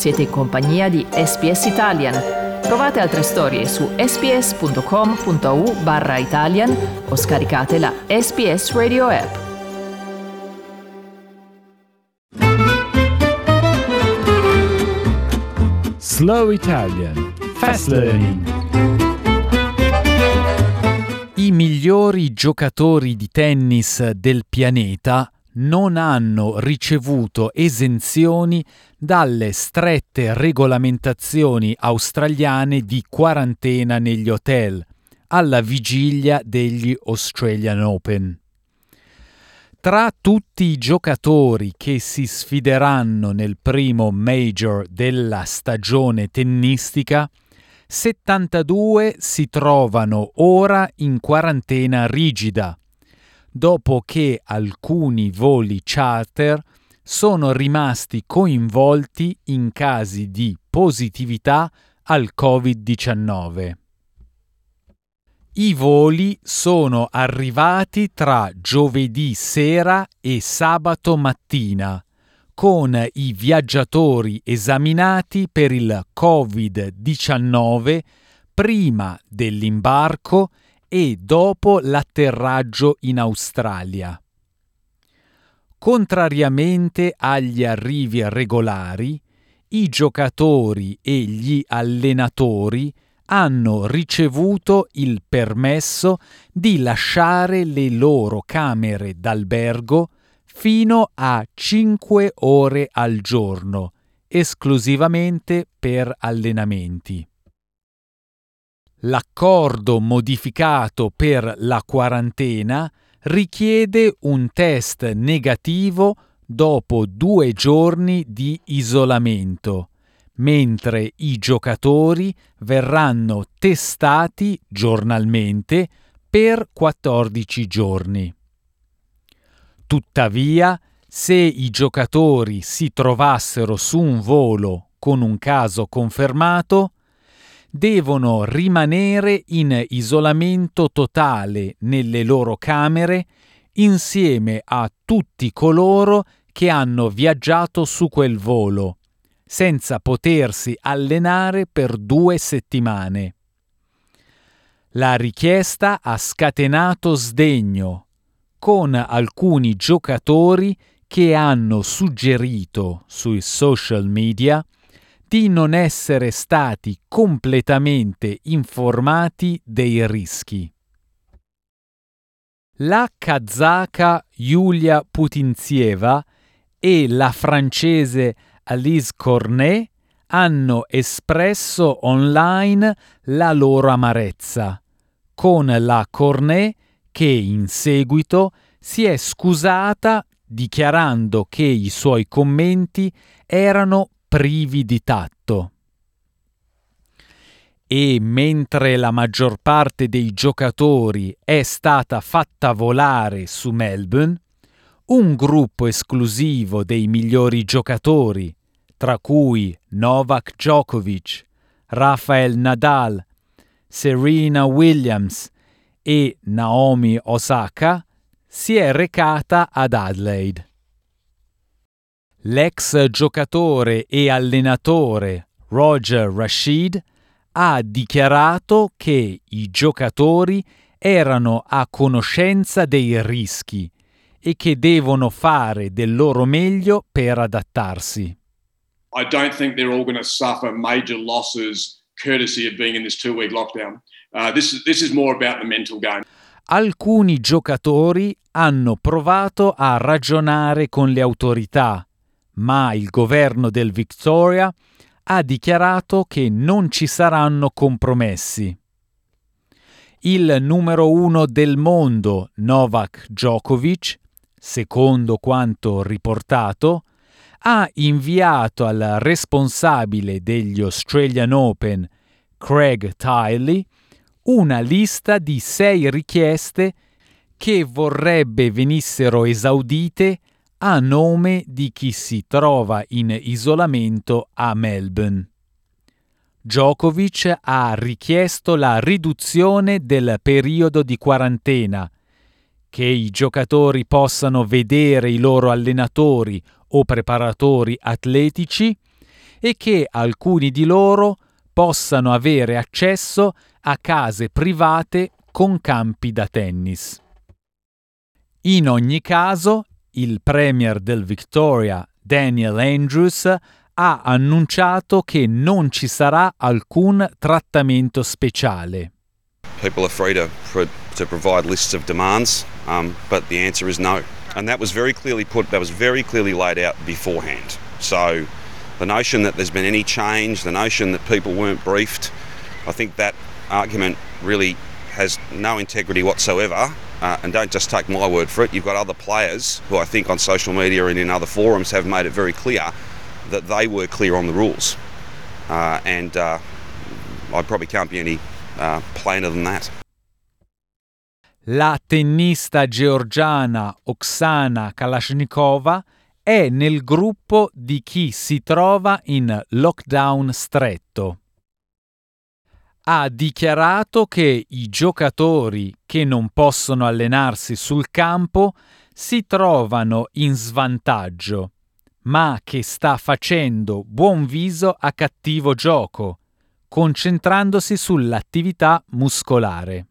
Siete in compagnia di SPS Italian. Trovate altre storie su sps.com.au barra Italian o scaricate la SPS Radio app. Slow Italian Fast Learning I migliori giocatori di tennis del pianeta non hanno ricevuto esenzioni dalle strette regolamentazioni australiane di quarantena negli hotel alla vigilia degli Australian Open. Tra tutti i giocatori che si sfideranno nel primo major della stagione tennistica, 72 si trovano ora in quarantena rigida dopo che alcuni voli charter sono rimasti coinvolti in casi di positività al Covid-19. I voli sono arrivati tra giovedì sera e sabato mattina, con i viaggiatori esaminati per il Covid-19 prima dell'imbarco e dopo l'atterraggio in Australia. Contrariamente agli arrivi regolari, i giocatori e gli allenatori hanno ricevuto il permesso di lasciare le loro camere d'albergo fino a 5 ore al giorno, esclusivamente per allenamenti. L'accordo modificato per la quarantena richiede un test negativo dopo due giorni di isolamento, mentre i giocatori verranno testati giornalmente per 14 giorni. Tuttavia, se i giocatori si trovassero su un volo con un caso confermato, devono rimanere in isolamento totale nelle loro camere insieme a tutti coloro che hanno viaggiato su quel volo, senza potersi allenare per due settimane. La richiesta ha scatenato sdegno, con alcuni giocatori che hanno suggerito sui social media di non essere stati completamente informati dei rischi. La kazaka Yulia Putinzieva e la francese Alice Cornet hanno espresso online la loro amarezza, con la Cornet che in seguito si è scusata dichiarando che i suoi commenti erano privi di tatto. E mentre la maggior parte dei giocatori è stata fatta volare su Melbourne, un gruppo esclusivo dei migliori giocatori, tra cui Novak Djokovic, Rafael Nadal, Serena Williams e Naomi Osaka, si è recata ad Adelaide. L'ex giocatore e allenatore Roger Rashid ha dichiarato che i giocatori erano a conoscenza dei rischi e che devono fare del loro meglio per adattarsi. I don't think they're all going to suffer major losses courtesy of being in this two week lockdown. Uh, this, is, this is more about the mental game. Alcuni giocatori hanno provato a ragionare con le autorità ma il governo del Victoria ha dichiarato che non ci saranno compromessi. Il numero uno del mondo, Novak Djokovic, secondo quanto riportato, ha inviato al responsabile degli Australian Open, Craig Tiley, una lista di sei richieste che vorrebbe venissero esaudite a nome di chi si trova in isolamento a Melbourne. Djokovic ha richiesto la riduzione del periodo di quarantena, che i giocatori possano vedere i loro allenatori o preparatori atletici e che alcuni di loro possano avere accesso a case private con campi da tennis. In ogni caso, il premier del Victoria, Daniel Andrews, ha annunciato che non ci sarà alcun trattamento speciale. People are free to, to provide lists of demands, um, but the answer is no. And that was very clearly put, that was very clearly laid out beforehand. So the notion that there's been any change, the notion that people weren't briefed, I think that argument really has no integrity whatsoever. Uh, and don't just take my word for it. You've got other players who I think on social media and in other forums have made it very clear that they were clear on the rules. Uh, and uh, I probably can't be any uh, plainer than that. La tennista georgiana Oksana Kalashnikova è nel gruppo di chi si trova in lockdown stretto. Ha dichiarato che i giocatori che non possono allenarsi sul campo si trovano in svantaggio, ma che sta facendo buon viso a cattivo gioco, concentrandosi sull'attività muscolare.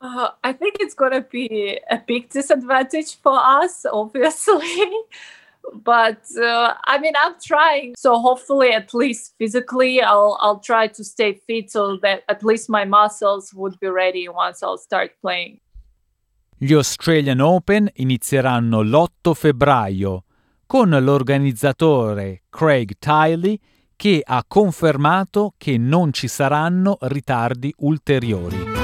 Uh, I think it's going to be a big disadvantage for us, obviously. but uh, I mean, I'm trying. So hopefully, at least physically, I'll I'll try to stay fit so that at least my muscles would be ready once I'll start playing. Gli Australian Open inizieranno l'8 febbraio con l'organizzatore Craig Tiley che ha confermato che non ci saranno ritardi ulteriori.